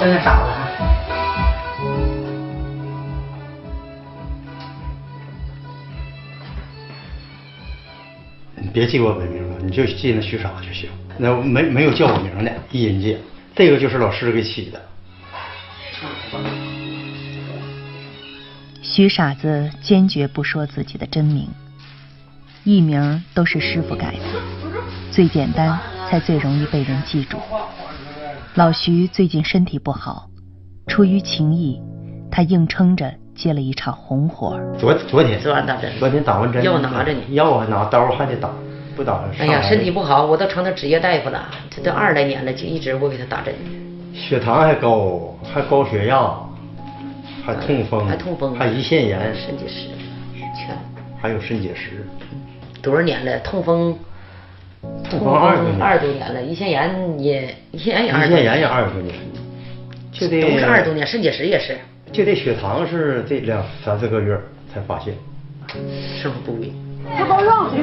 真的傻了。你别记我本名了，你就记那徐傻就行。那没没有叫我名的一人界，这个就是老师给起的。徐傻子坚决不说自己的真名，艺名都是师傅改的，最简单才最容易被人记住。老徐最近身体不好，出于情谊，他硬撑着接了一场红活。昨昨天昨晚打针，昨天打完针，药拿着呢，药还拿刀还得打，不打。哎呀，身体不好，我都成他职业大夫了，这都二十来年了，就一直我给他打针。血糖还高，还高血压，还痛风，还痛风，还胰腺炎、肾结石，全。还有肾结石。多少年了？痛风。痛风二十多年，二十多年了。胰腺炎也，胰腺炎也二。胰腺炎也二十多年，就得都是二十多年，肾结石也是。就这血糖是这两三四个月才发现。是不是不规。不高兴。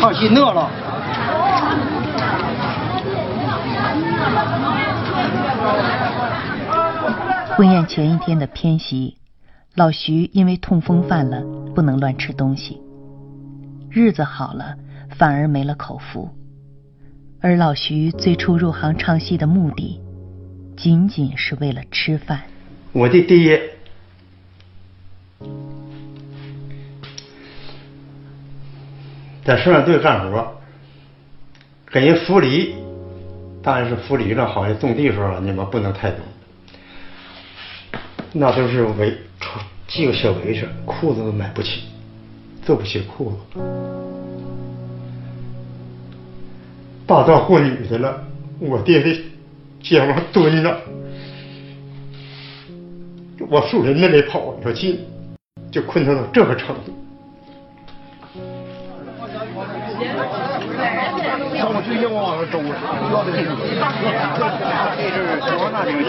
唱戏乐了。婚宴前一天的偏席，老徐因为痛风犯了，不能乱吃东西。日子好了，反而没了口福。而老徐最初入行唱戏的目的，仅仅是为了吃饭。我的爹在生产队干活，给人扶犁，当然是扶犁了，好像种地时候你们不能太多。那都是围穿系个小围裙，裤子都买不起，做不起裤子。大到过女的了，我爹的肩膀蹲着，往树林那里跑着进，就困难到这个程度。我最近往上走，要的这个，这是多大的情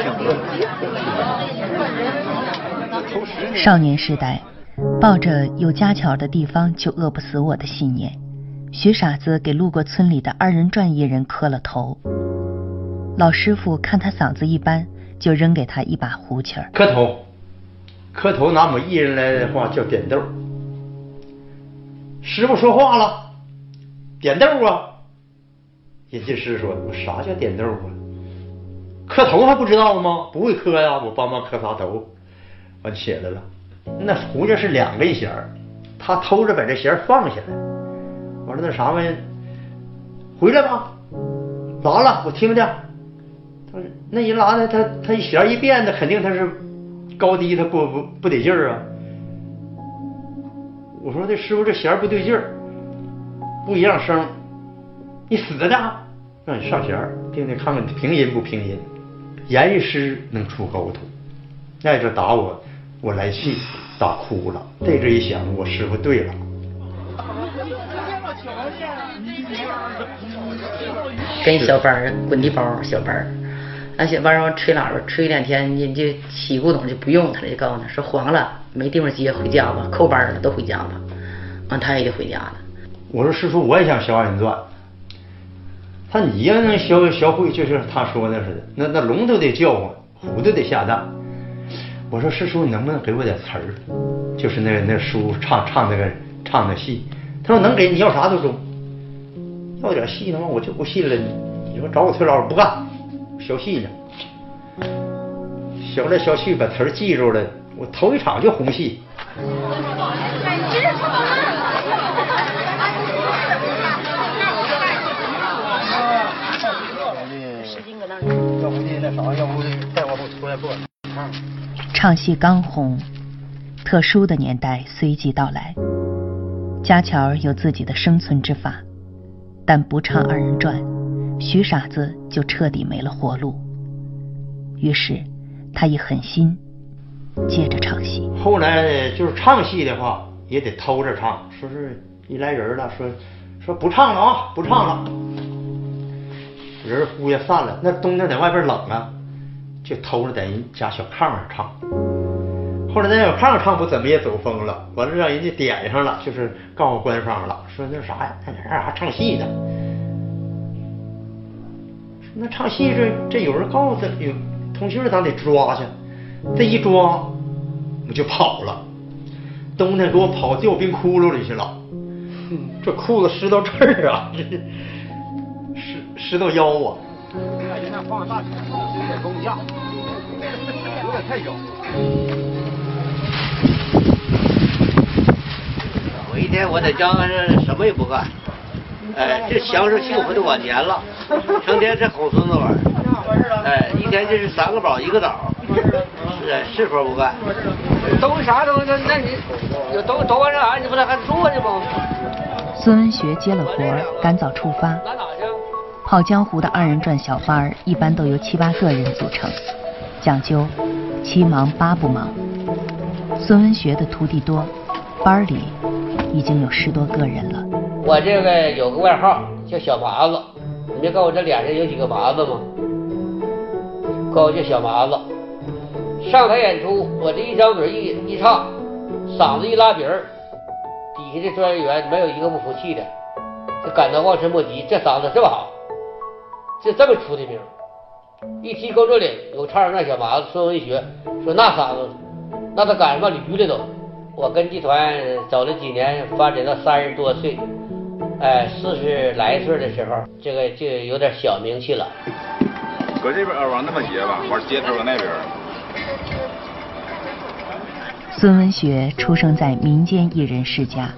少年时代，抱着有家巧的地方就饿不死我的信念，徐傻子给路过村里的二人转艺人磕了头。老师傅看他嗓子一般，就扔给他一把胡琴儿。磕头，磕头拿我们艺人来的话叫点豆。师傅说话了，点豆啊！人家师说：“我啥叫点豆啊？磕头还不知道吗？不会磕呀！我帮忙磕仨头，完起来了。那胡家是两根弦儿，他偷着把这弦放下来。完了那啥玩意，回来吧，拉了，我听听。他说那人拉的，他他弦一变，那肯定他是高低，他不不不得劲儿啊。我说这师傅这弦不对劲儿，不一样声，你死的。让你上弦儿，听听看看平音不平音，言一诗能出高徒。那就打我，我来气，打哭了。这这一想，我师傅对了。跟小班儿滚地包小班儿，那小班儿吹喇叭吹两天，人就起古董就不用他了，就告诉他说黄了，没地方接，回家吧，扣班了都回家吧。完他也就回家了。我说师傅，我也想学二人转。他你要能学学会，就像他说的似的，那那龙都得叫唤，虎都得下蛋。我说师叔，你能不能给我点词儿？就是那那书唱唱那个唱的戏。他说能给你要啥都中，要点戏的话我就不信了。你说找我崔老师不干，学戏呢。学来学去把词儿记住了，我头一场就红戏。唱戏刚红，特殊的年代随即到来。家乔有自己的生存之法，但不唱二人转，徐傻子就彻底没了活路。于是他一狠心，接着唱戏。后来就是唱戏的话，也得偷着唱，说是一来人了，说说不唱了啊，不唱了。人呼也散了，那冬天在外边冷啊，就偷着在人家小炕上唱。后来那小炕上唱不怎么也走风了，完了让人家点上了，就是告诉官方了，说那啥呀，在哪儿还唱戏呢？那唱戏这这有人告诉他有通信咱得抓去，这一抓我就跑了。冬天给我跑掉冰窟窿里去了，这裤子湿到这儿啊，湿湿到腰啊。看人家放大有点功架，有点太小。我一天我在家是什么也不干，哎，这享受幸福的晚年了，成天这哄孙子玩，哎，一天就是三个宝一个枣，是是活不干。都啥东西？那你有都都完啥？你不能还做呢吗？孙文学接了活，赶早出发。拿哪去？跑江湖的二人转小班儿一般都由七八个人组成，讲究七忙八不忙。孙文学的徒弟多，班里已经有十多个人了。我这个有个外号叫小麻子，你没看我这脸上有几个麻子吗？管我叫小麻子。上台演出，我这一张嘴一一唱，嗓子一拉鼻儿，底下的专业员没有一个不服气的，就感到望尘莫及。这嗓子这么好，就这么出的名。一提高州岭有唱那小麻子孙文学，说那嗓子，那都赶上驴了都。我跟集团走了几年，发展到三十多岁，哎，四十来岁的时候，这个就有点小名气了。搁这边往那么接吧，往街头往那边。孙文学出生在民间艺人世家，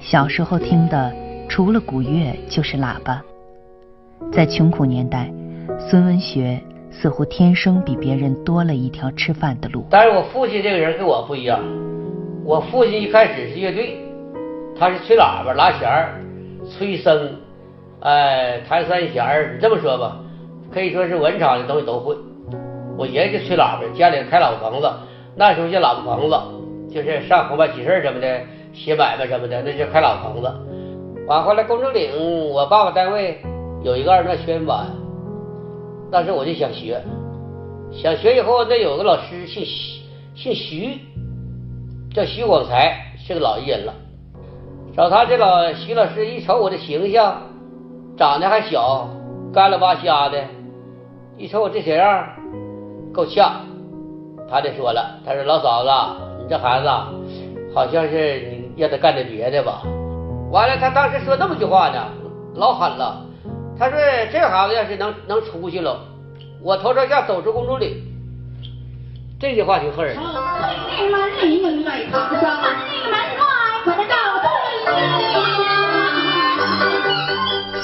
小时候听的除了古乐就是喇叭。在穷苦年代，孙文学似乎天生比别人多了一条吃饭的路。但是我父亲这个人跟我不一样，我父亲一开始是乐队，他是吹喇叭、拉弦儿、吹笙，哎，弹三弦儿。你这么说吧，可以说是文场的东西都会。我爷爷就吹喇叭，家里开老房子。那时候叫老房子，就是上红白喜事什么的，写买卖什么的，那就开老房子。完后来工程岭，我爸爸单位有一个二段宣班，当时我就想学，想学以后那有个老师姓徐，姓徐，叫徐广才，是个老艺人了。找他这老徐老师一瞅我的形象，长得还小，干了巴瞎的，一瞅我这小样，够呛。他就说了：“他说老嫂子，你这孩子好像是你让他干点别的吧。”完了，他当时说那么句话呢，老狠了。他说：“这孩子要是能能出息了，我头朝下走出公主岭。”这句话挺吓人。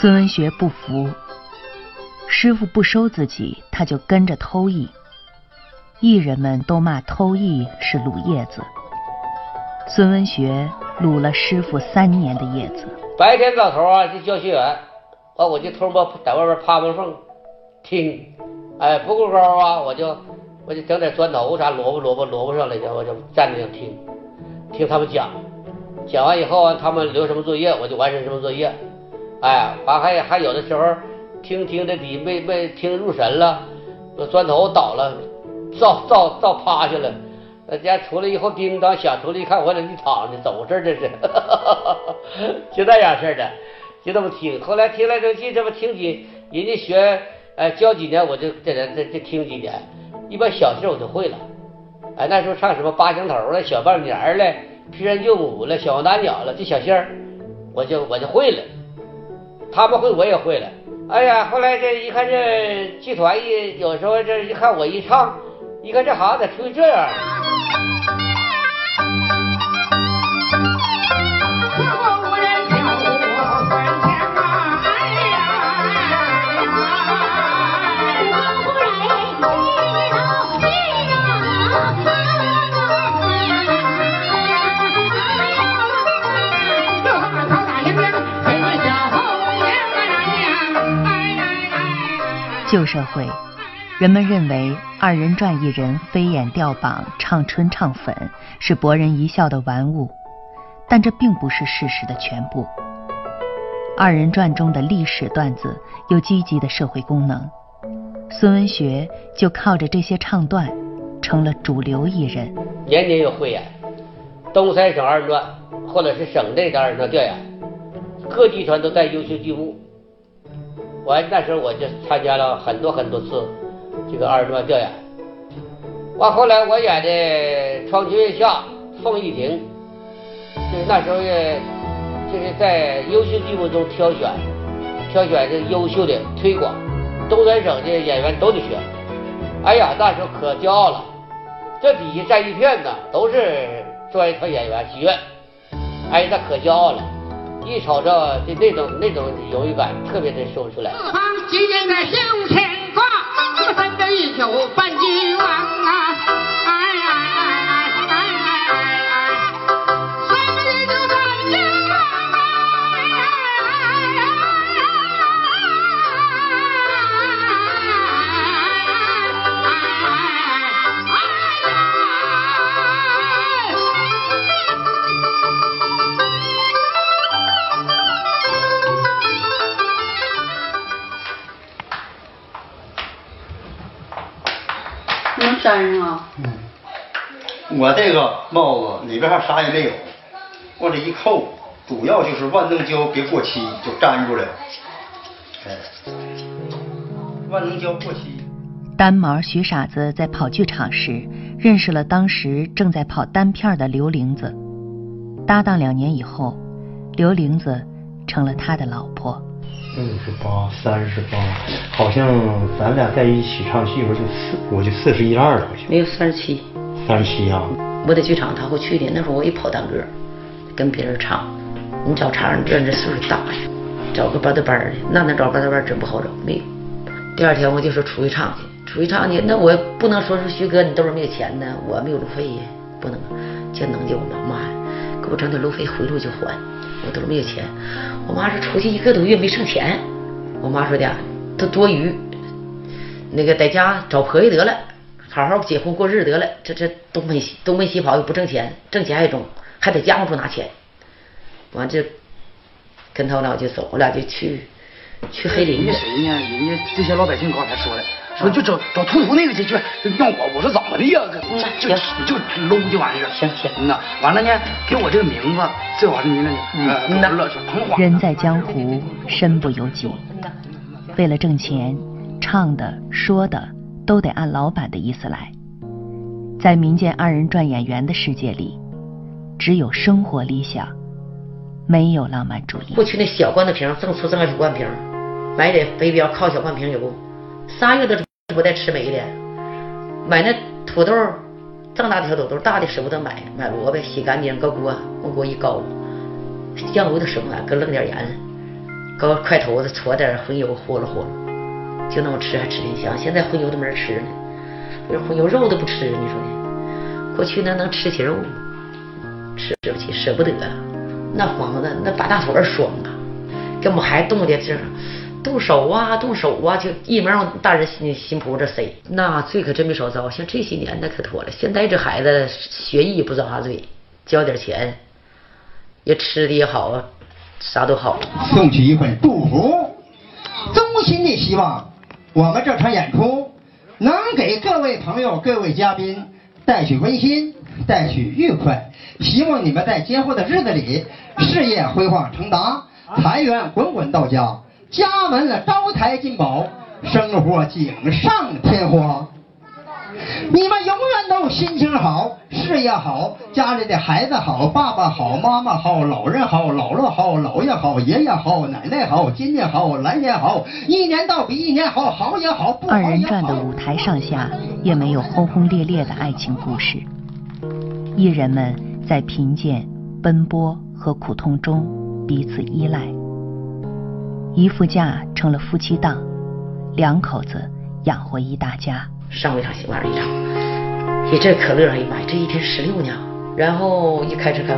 孙文学不服，师傅不收自己，他就跟着偷艺。艺人们都骂偷艺是卤叶子。孙文学卤了师傅三年的叶子。白天早头啊，就教学员，完我就偷摸在外边趴门缝听。哎，不够高啊，我就我就整点砖头啥萝卜萝卜萝卜上来的，我就站着听，听他们讲。讲完以后啊，他们留什么作业，我就完成什么作业。哎，完还还有的时候听听的底没没听入神了，砖头倒了。照照照趴下了，那家出来以后叮当响，出来一看，我在地躺着，怎么回事这是？就那样式的，就这么听。后来听来听去，这么听几，人家学，哎，教几年，我就这这这这听几年，一般小戏我就会了。哎，那时候唱什么八响头了、小半年了、劈山救母了、小王打鸟了，这小戏儿，我就我就会了。他们会，我也会了。哎呀，后来这一看，这剧团一有时候这一看我一唱。一看这孩子出去这样。旧社会。人们认为二人转艺人飞檐吊膀、唱春唱粉是博人一笑的玩物，但这并不是事实的全部。二人转中的历史段子有积极的社会功能，孙文学就靠着这些唱段成了主流艺人。年年有汇演，东三省二人转或者是省内的二人转调演，各集团都带优秀剧目。完那时候我就参加了很多很多次这个二人转调演。完后来我演的《窗前月下》《凤仪亭》，就是那时候也就是在优秀剧目中挑选，挑选这优秀的推广，东三省的演员都得选。哎呀，那时候可骄傲了，这底下站一片呢，都是专业团演员戏院，哎，那可骄傲了。一瞅着这那种那种犹豫感，特别的说不出来。四方今年在胸前挂，一分的一宿半斤王啊！我这个帽子里边还啥也没有，往这一扣，主要就是万能胶别过期，就粘住了。哎，万能胶过期。单毛徐傻子在跑剧场时认识了当时正在跑单片的刘玲子，搭档两年以后，刘玲子成了他的老婆。二十八，三十八，好像咱俩在一起唱戏时候就四，我就四十一二了，好像没有三十七。三十七啊。我在剧场他会去的，那时候我一跑单歌，跟别人唱。你找茬你，这这岁数大呀，找个班的班的，那能找班的班真不好找，没有。第二天我就说出去唱去，出去唱去，那我不能说是徐哥你兜里没有钱呢，我没有路费呀，不能，见能就我妈呀，给我整点路费回路就还，我兜里没有钱。我妈说出去一个多月没剩钱，我妈说的都多余，那个在家找婆姨得了，好好结婚过日子得了，这这东奔西东奔西跑又不挣钱，挣钱还中，还得家务处拿钱，完这跟他我俩就走，我俩就去去黑林子。人家谁呢？人家这些老百姓刚才说了，说就找找秃头那个去去，让我我说怎么的呀？就就搂就完事儿。行行嗯呐，完了呢，给我这个名字，最好是名字呢，嗯呃，乐是彭华。人在江湖，身不由己。为了挣钱，唱的说的都得按老板的意思来。在民间二人转演员的世界里，只有生活理想，没有浪漫主义。过去那小罐子瓶，正出正二十罐瓶，买点肥膘靠小罐瓶油？仨月都不带吃没的。买那土豆，这么大的小土豆，大的舍不得买，买萝卜洗干净，搁锅往锅一高，酱油都舍不得，搁扔点盐，搁块头子搓点荤油和了和了，就那么吃还吃挺香。现在荤油都没人吃呢，这荤油肉都不吃，你说呢？过去那能吃起肉吗？吃不起，舍不得。那房子那八大腿爽啊，给我们孩子冻的这动手啊，动手啊，就一门往大人心心脯这塞。那罪可真没少遭，像这些年那可妥了。现在这孩子学艺不遭啥罪，交点钱，也吃的也好啊，啥都好。送去一份祝福，衷心的希望我们这场演出能给各位朋友、各位嘉宾带去温馨，带去愉快。希望你们在今后的日子里事业辉煌成达，财源滚滚到家，家门了招财进宝，生活锦上添花。你们永远都心情好，事业好，家里的孩子好，爸爸好，妈妈好，老人好，姥姥好，姥爷好，爷爷好，奶奶好，今年好，来年好，一年到比一年好，好也好，不好二也好。人转的舞台上下也没有轰轰烈烈的爱情故事，艺人们在贫贱、奔波和苦痛中彼此依赖。一副架成了夫妻档，两口子养活一大家。上午一场，晚上一场，也这可乐，哎呀妈呀，这一天十六呢。然后一开车开，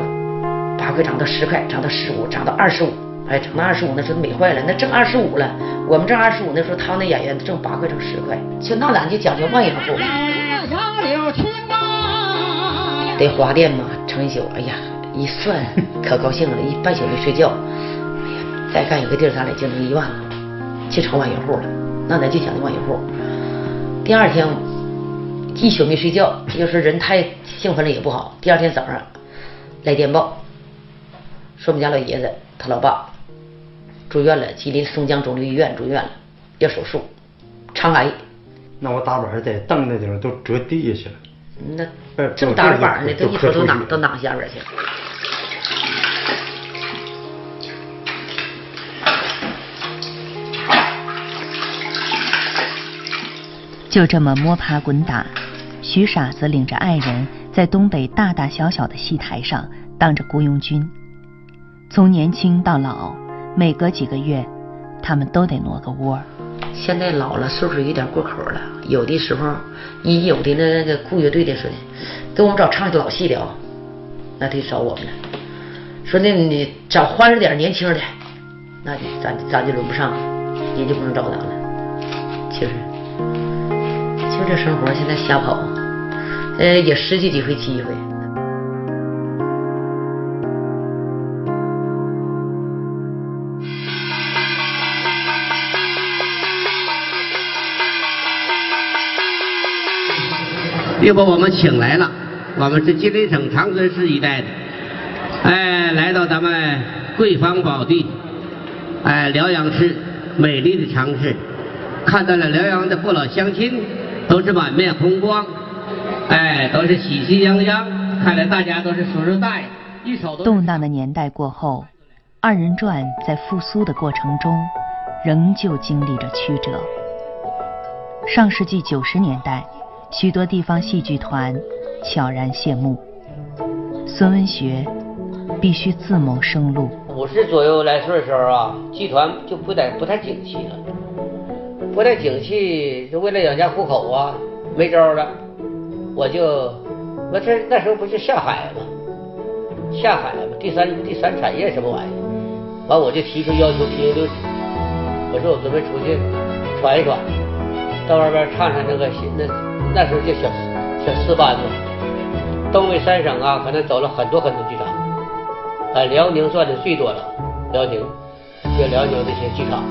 八块涨到十块，涨到十五，涨到二十五，哎，涨到二十五那时候美坏了，那挣二十五了。我们挣二十五那时候，他们那演员挣八块，挣十块。就那咱就讲究万元户，得花店嘛，成一宿。哎呀，一算可高兴了，一半宿没睡觉。哎呀，再干一个地儿，咱俩就能一万了，就成万元户了。那咱就讲究万元户。第二天一宿没睡觉，要是人太兴奋了也不好。第二天早上来电报，说我们家老爷子他老爸住院了，吉林松江肿瘤医院住院了，要手术，肠癌。那我大板在凳那地方都折地下去了。那这么大的板呢，都都一头都攮都攮下边去了。就这么摸爬滚打，徐傻子领着爱人在东北大大小小的戏台上当着雇佣军。从年轻到老，每隔几个月，他们都得挪个窝。现在老了，岁数有点过口了。有的时候，你有的那个雇乐队的说的，给我们找唱老戏的啊，那得找我们了。说那你找欢实点、年轻的，那咱咱就轮不上，也就不能找咱了。其实，就这生活现在瞎跑，呃，也失去几回机会。又把我们请来了，我们是吉林省长春市一带的，哎，来到咱们贵芳宝地，哎，辽阳市美丽的城市，看到了辽阳的父老乡亲，都是满面红光，哎，都是喜气洋洋，看来大家都是叔叔大爷，一手都动荡的年代过后，二人转在复苏的过程中，仍旧经历着曲折。上世纪九十年代，许多地方戏剧团悄然谢幕，孙文学必须自谋生路。五十左右来岁的时候啊，剧团就不太不太景气了，不太景气，就为了养家糊口啊，没招了，我就我这那时候不是下海吗？下海嘛，第三第三产业什么玩意？完我就提出要求评评六指，我说我准备出去闯一闯，到外边唱唱那个新那那时候叫小小四班子，东北三省啊，可能走了很多很多剧场。呃，辽宁算的最多了，辽宁，就辽宁那些剧场，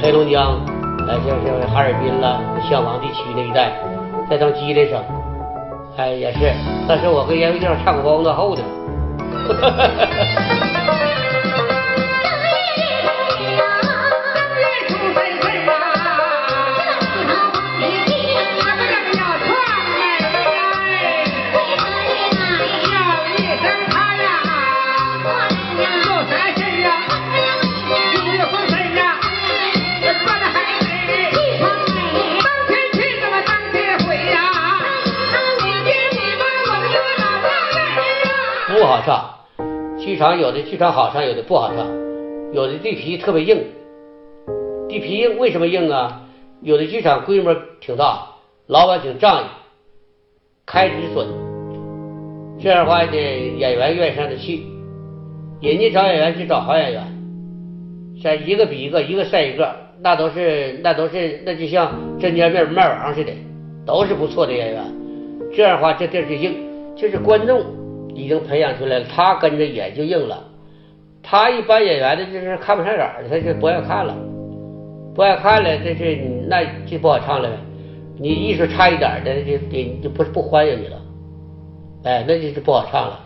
黑龙江，哎，像像哈尔滨了、襄王地区那一带，再到吉林省，哎，也是。但是我跟阎维正唱过包子后的。唱，剧场有的剧场好唱，有的不好唱，有的地皮特别硬。地皮硬为什么硬啊？有的剧场规模挺大，老板挺仗义，开支损，这样的话呢，演员愿意上得去。人家找演员就找好演员，在一个比一个，一个赛一个，那都是那都是那就像针尖面麦芒似的，都是不错的演员。这样的话，这地儿就硬，就是观众已经培养出来了，他跟着也就硬了。他一般演员的就是看不上眼儿，他就不爱看了，不爱看了，这是那就不好唱了呗。你艺术差一点的，就得就不是不欢迎你了，哎，那就是不好唱了。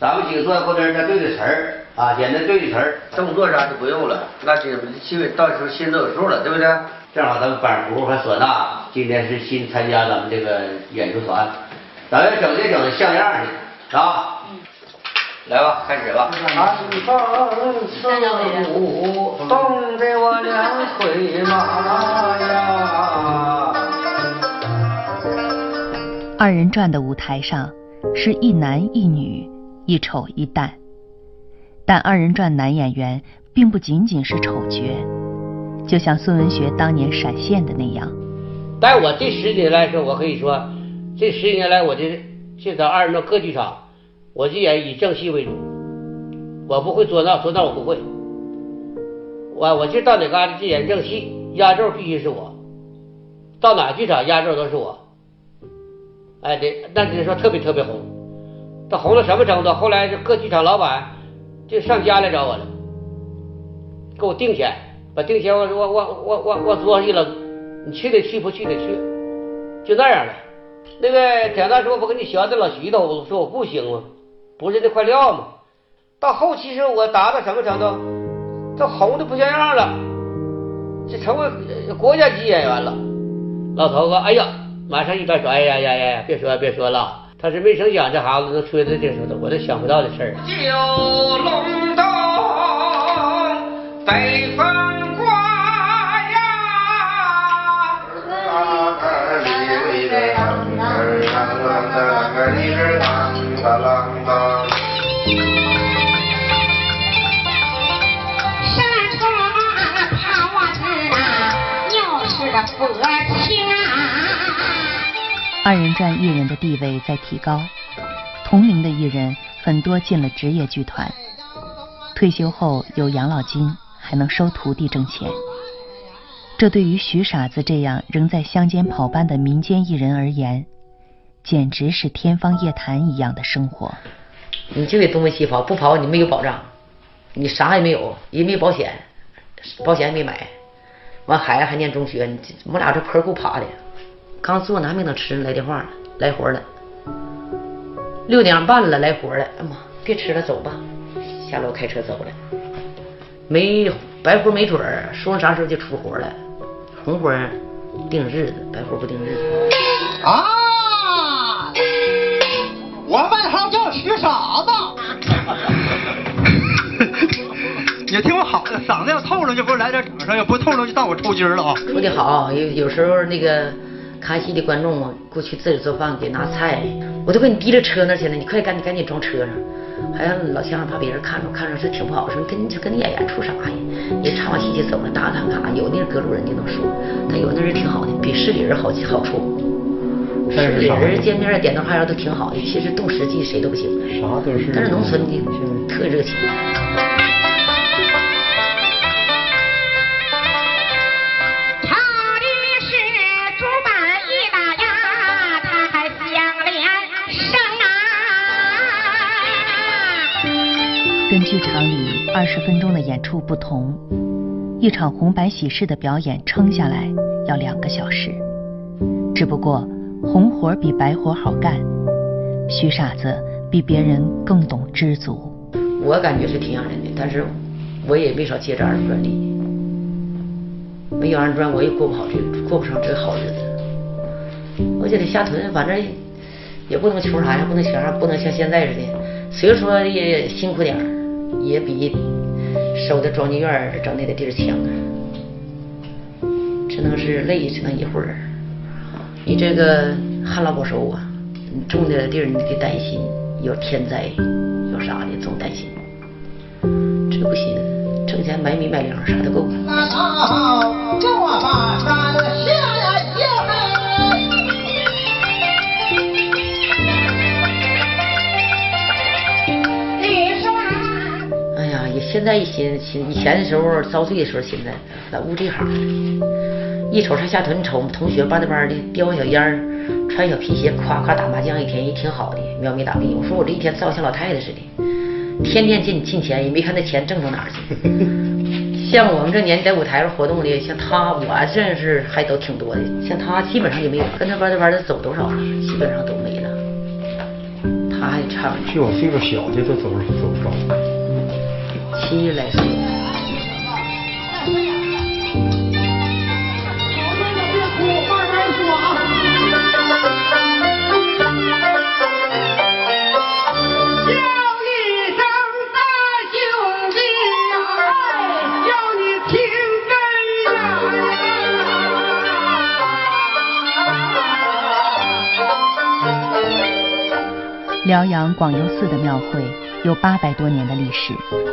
咱们几个坐在后边，再对对词儿啊，简单对对词儿，动作啥就不用了，那这基本到时候心里都有数了，对不对？正好咱们板胡和唢呐今天是新参加咱们这个演出团，咱要整这整的像样的啊。来吧，开始吧。南方四五，冻得我两腿麻呀。二人转的舞台上是一男一女，一丑一旦。但二人转男演员并不仅仅是丑角，就像孙文学当年闪现的那样。在我这十年来说，我可以说，这十年来我这这在二人转歌剧场，我就演以正戏为主，我不会作闹，作闹我不会。我我就到哪嘎达就演正戏，压轴必须是我，到哪剧场压轴都是我。哎，对那得说特别特别红，他红到什么程度？后来这各剧场老板就上家来找我了，给我定钱，把定钱我我我我我我桌上一扔，你去得去，不去得去，就那样的。那个蒋大叔不跟你学的老徐头，说我不行吗？不是那块料吗？到后期时候我达到什么程度？都红的不像样了，就成为呃国家级演员了。老头子，哎呀，马上一边说，哎呀呀呀，别说别说了。他是没成想这孩子能吹到这时候，我都想不到的事儿。九龙洞北风刮呀，山川爬娃子啊，又是个佛情啊。二人转艺人的地位在提高，同龄的艺人很多进了职业剧团，退休后有养老金，还能收徒弟挣钱。这对于徐傻子这样仍在乡间跑班的民间艺人而言，简直是天方夜谭一样的生活。你就得东奔西跑，不跑你没有保障，你啥也没有，也没保险，保险也没买。完孩子还念中学，你我俩这坡够爬的。刚做呢还没等吃呢，来电话了，来活了。六点半了，来活了。哎妈，别吃了，走吧。下楼开车走了。没白活没准儿，说啥时候就出活了。红活定日子，白活不定日子。啊！外号叫徐傻子。你听我好的，嗓子要透了就给我来点掌声，要不透了就当我抽筋了啊！说的好，有有时候那个看戏的观众啊，过去自己做饭给拿菜，我都给你逼着车那去了，你快赶紧赶紧装车上。还让老乡怕别人看着，看着是挺不好，说跟这跟演员出啥呀？你唱完戏就走了，打打卡，有那隔路人就能说，但有那人挺好的，比市里人好好处。市里人见面点头哈腰都挺好的，其实动实际谁都不行。啥都是。但是农村的特热情。他的是竹板一打呀，他还相连声啊。跟剧场里二十分钟的演出不同，一场红白喜事的表演撑下来要两个小时。只不过红活比白活好干，徐傻子比别人更懂知足。我感觉是挺养人的，但是我也没少接这二人转的。没有二人转，我也过不好这过不上这好日子。我觉得下屯反正也不能求啥呀，不能求啥，不能像现在似的。虽说也辛苦点儿，也比收的庄稼院整那个地儿强。只能是累，只能一会儿。你这个旱涝保收啊，你种的地儿你得担心有天灾，有啥的总担心。这不行，挣钱买米买粮啥都够。这我把山下现在一寻寻以前的时候遭罪的时候，现在老误这行。一瞅上下屯，瞅同学班的班的叼小烟，穿小皮鞋，夸夸打麻将，一天也挺好的，喵咪打的。我说我这一天造像老太太似的，天天进进钱，也没看那钱挣到哪儿去。像我们这年在舞台上活动的，像他，我认识还都挺多的，像他基本上就没有，跟他班的班的走多少，基本上都没了。他还唱，就我岁数小的都走走不着。七十来岁。辽阳广幽寺的庙会有八百多年的历史。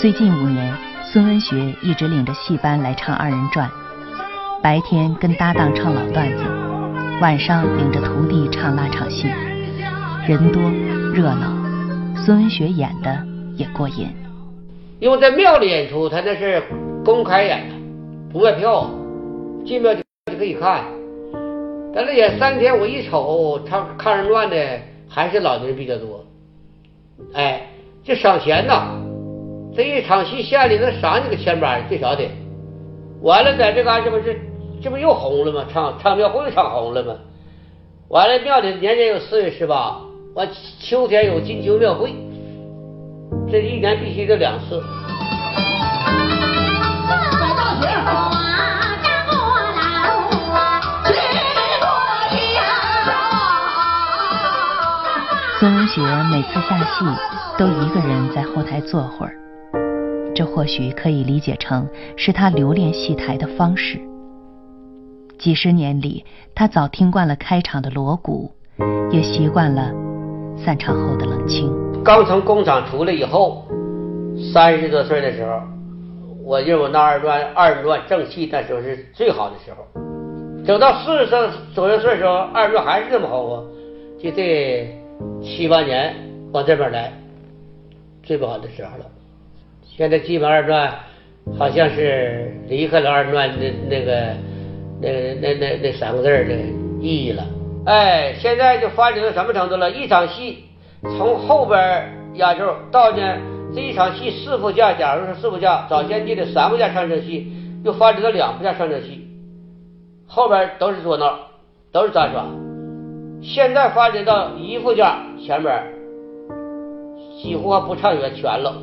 最近五年，孙文学一直领着戏班来唱二人转，白天跟搭档唱老段子，晚上领着徒弟唱拉场戏，人多热闹，孙文学演的也过瘾。因为在庙里演出，他那是公开演的，不卖票，进庙就可以看。但是演三天，我一瞅，唱看二人转的。还是老年人比较多，哎，这赏钱呐，这一场戏下来能赏你个千八最少得。完了，在这嘎这不是这不又红了吗？唱唱庙会又唱红了吗？完了庙里年年有四月十八，完秋天有金秋庙会，这一年必须得两次。孙文学每次下戏都一个人在后台坐会儿，这或许可以理解成是他留恋戏台的方式。几十年里，他早听惯了开场的锣鼓，也习惯了散场后的冷清。刚从工厂出来以后，三十多岁的时候，我认为那二段二人转正气那时候是最好的时候。等到四十岁左右岁的时候，二人转还是这么好啊，就这七八年往这边来，最不好的时候了。现在基本二人转好像是离开了二人转的那个那那那那三个字的意义了。哎，现在就发展到什么程度了？一场戏从后边压轴到呢这一场戏四副架，假如说四副架，早先记的三副架唱这戏，又发展到两副架唱这戏，后边都是捉闹，都是杂耍。现在发展到一副架前边，几乎还不唱全全了，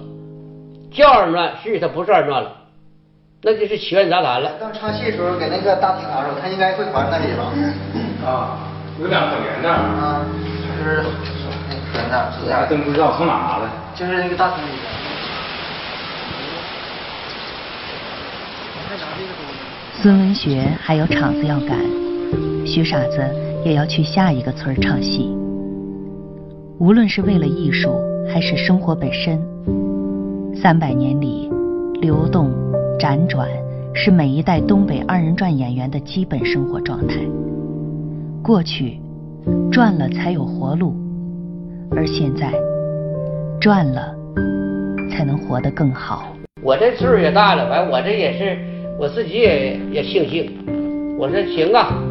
叫二人转，实际它不是二人转了，那就是曲苑杂谈了。到唱戏的时候，给那个大厅的时候，他应该会还那里吧？啊，有两可怜的，啊，就是那可怜的，我还真不知道从哪拿的。就是那个大厅里的。孙文学还有场子要赶，徐傻子也要去下一个村唱戏。无论是为了艺术，还是生活本身，三百年里，流动、辗转是每一代东北二人转演员的基本生活状态。过去，转了才有活路，而现在，转了才能活得更好。我这岁数也大了，完我这也是我自己也也庆幸。我说行啊，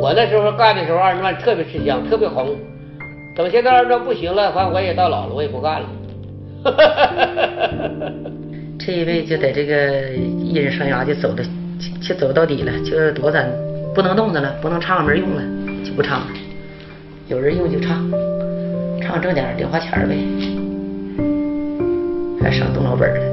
我那时候干的时候二人转特别吃香，特别红。等现在二人转不行了，反正我也到老了，我也不干了。哈 这一辈就在这个艺人生涯就走的就走到底了，就躲咱不能动弹了，不能唱没用了，就不唱了。有人用就唱，唱挣点零花钱呗，还省动老本了。